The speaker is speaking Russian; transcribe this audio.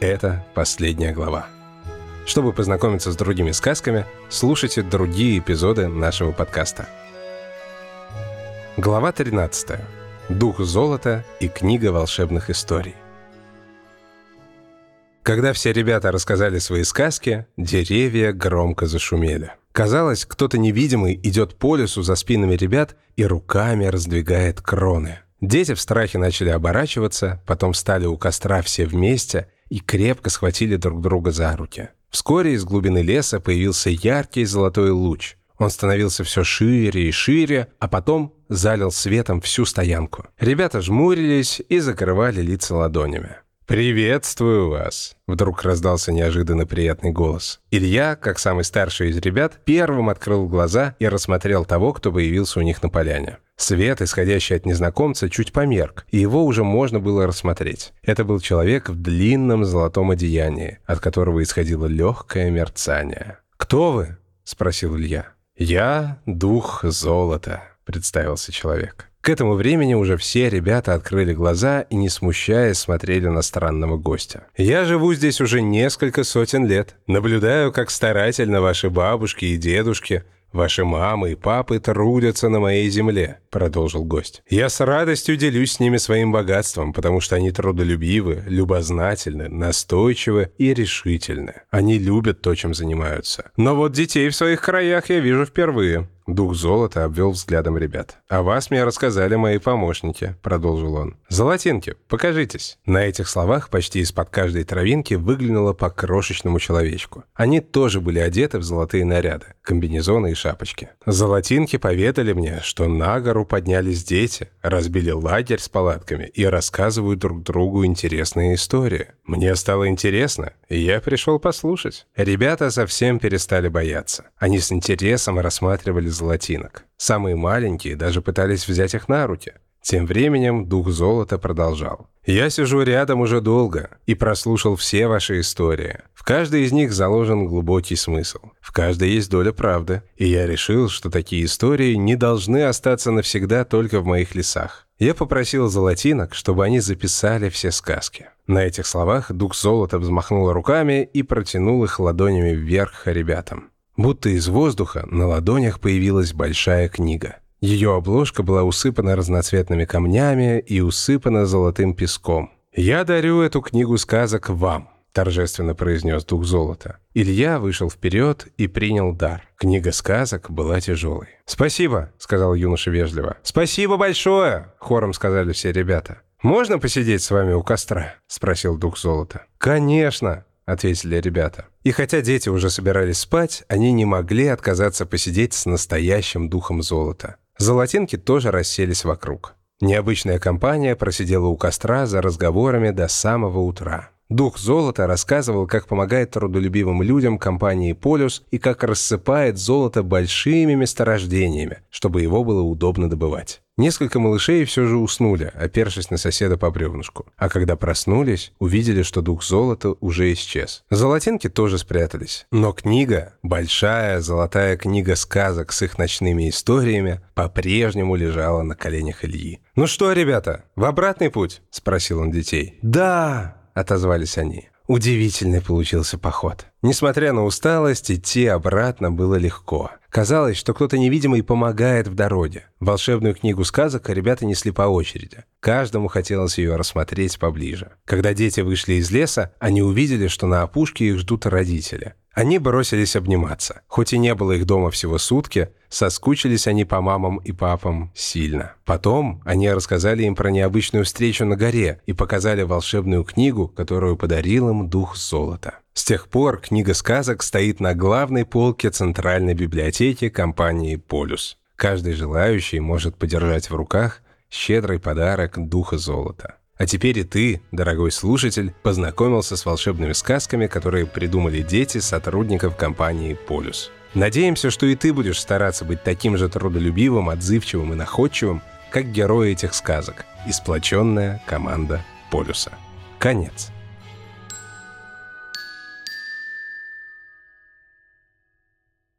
Это последняя глава. Чтобы познакомиться с другими сказками, слушайте другие эпизоды нашего подкаста. Глава 13. Дух золота и книга волшебных историй. Когда все ребята рассказали свои сказки, деревья громко зашумели. Казалось, кто-то невидимый идет по лесу за спинами ребят и руками раздвигает кроны. Дети в страхе начали оборачиваться, потом встали у костра все вместе и крепко схватили друг друга за руки. Вскоре из глубины леса появился яркий золотой луч. Он становился все шире и шире, а потом залил светом всю стоянку. Ребята жмурились и закрывали лица ладонями. «Приветствую вас!» — вдруг раздался неожиданно приятный голос. Илья, как самый старший из ребят, первым открыл глаза и рассмотрел того, кто появился у них на поляне. Свет, исходящий от незнакомца, чуть померк, и его уже можно было рассмотреть. Это был человек в длинном золотом одеянии, от которого исходило легкое мерцание. «Кто вы?» — спросил Илья. «Я — дух золота», — представился человек. К этому времени уже все ребята открыли глаза и, не смущаясь, смотрели на странного гостя. «Я живу здесь уже несколько сотен лет. Наблюдаю, как старательно ваши бабушки и дедушки Ваши мамы и папы трудятся на моей земле», — продолжил гость. «Я с радостью делюсь с ними своим богатством, потому что они трудолюбивы, любознательны, настойчивы и решительны. Они любят то, чем занимаются. Но вот детей в своих краях я вижу впервые. Дух золота обвел взглядом ребят. «О вас мне рассказали мои помощники», — продолжил он. «Золотинки, покажитесь». На этих словах почти из-под каждой травинки выглянуло по крошечному человечку. Они тоже были одеты в золотые наряды, комбинезоны и шапочки. Золотинки поведали мне, что на гору поднялись дети, разбили лагерь с палатками и рассказывают друг другу интересные истории. Мне стало интересно, и я пришел послушать. Ребята совсем перестали бояться. Они с интересом рассматривали золотинок. Самые маленькие даже пытались взять их на руки. Тем временем дух золота продолжал. «Я сижу рядом уже долго и прослушал все ваши истории. В каждой из них заложен глубокий смысл. В каждой есть доля правды. И я решил, что такие истории не должны остаться навсегда только в моих лесах. Я попросил золотинок, чтобы они записали все сказки. На этих словах дух золота взмахнул руками и протянул их ладонями вверх ребятам. Будто из воздуха на ладонях появилась большая книга. Ее обложка была усыпана разноцветными камнями и усыпана золотым песком. «Я дарю эту книгу сказок вам», – торжественно произнес Дух Золота. Илья вышел вперед и принял дар. Книга сказок была тяжелой. «Спасибо», – сказал юноша вежливо. «Спасибо большое», – хором сказали все ребята. «Можно посидеть с вами у костра?» – спросил Дух Золота. «Конечно», — ответили ребята. И хотя дети уже собирались спать, они не могли отказаться посидеть с настоящим духом золота. Золотинки тоже расселись вокруг. Необычная компания просидела у костра за разговорами до самого утра. Дух золота рассказывал, как помогает трудолюбивым людям компании «Полюс» и как рассыпает золото большими месторождениями, чтобы его было удобно добывать. Несколько малышей все же уснули, опершись на соседа по бревнышку. А когда проснулись, увидели, что дух золота уже исчез. Золотинки тоже спрятались. Но книга, большая золотая книга сказок с их ночными историями, по-прежнему лежала на коленях Ильи. «Ну что, ребята, в обратный путь?» – спросил он детей. «Да!» Отозвались они. Удивительный получился поход. Несмотря на усталость, идти обратно было легко. Казалось, что кто-то невидимый помогает в дороге. Волшебную книгу сказок ребята несли по очереди. Каждому хотелось ее рассмотреть поближе. Когда дети вышли из леса, они увидели, что на опушке их ждут родители. Они бросились обниматься. Хоть и не было их дома всего сутки, соскучились они по мамам и папам сильно. Потом они рассказали им про необычную встречу на горе и показали волшебную книгу, которую подарил им дух золота. С тех пор книга сказок стоит на главной полке Центральной библиотеки компании «Полюс». Каждый желающий может подержать в руках щедрый подарок духа золота. А теперь и ты, дорогой слушатель, познакомился с волшебными сказками, которые придумали дети сотрудников компании «Полюс». Надеемся, что и ты будешь стараться быть таким же трудолюбивым, отзывчивым и находчивым, как герои этих сказок – и сплоченная команда «Полюса». Конец.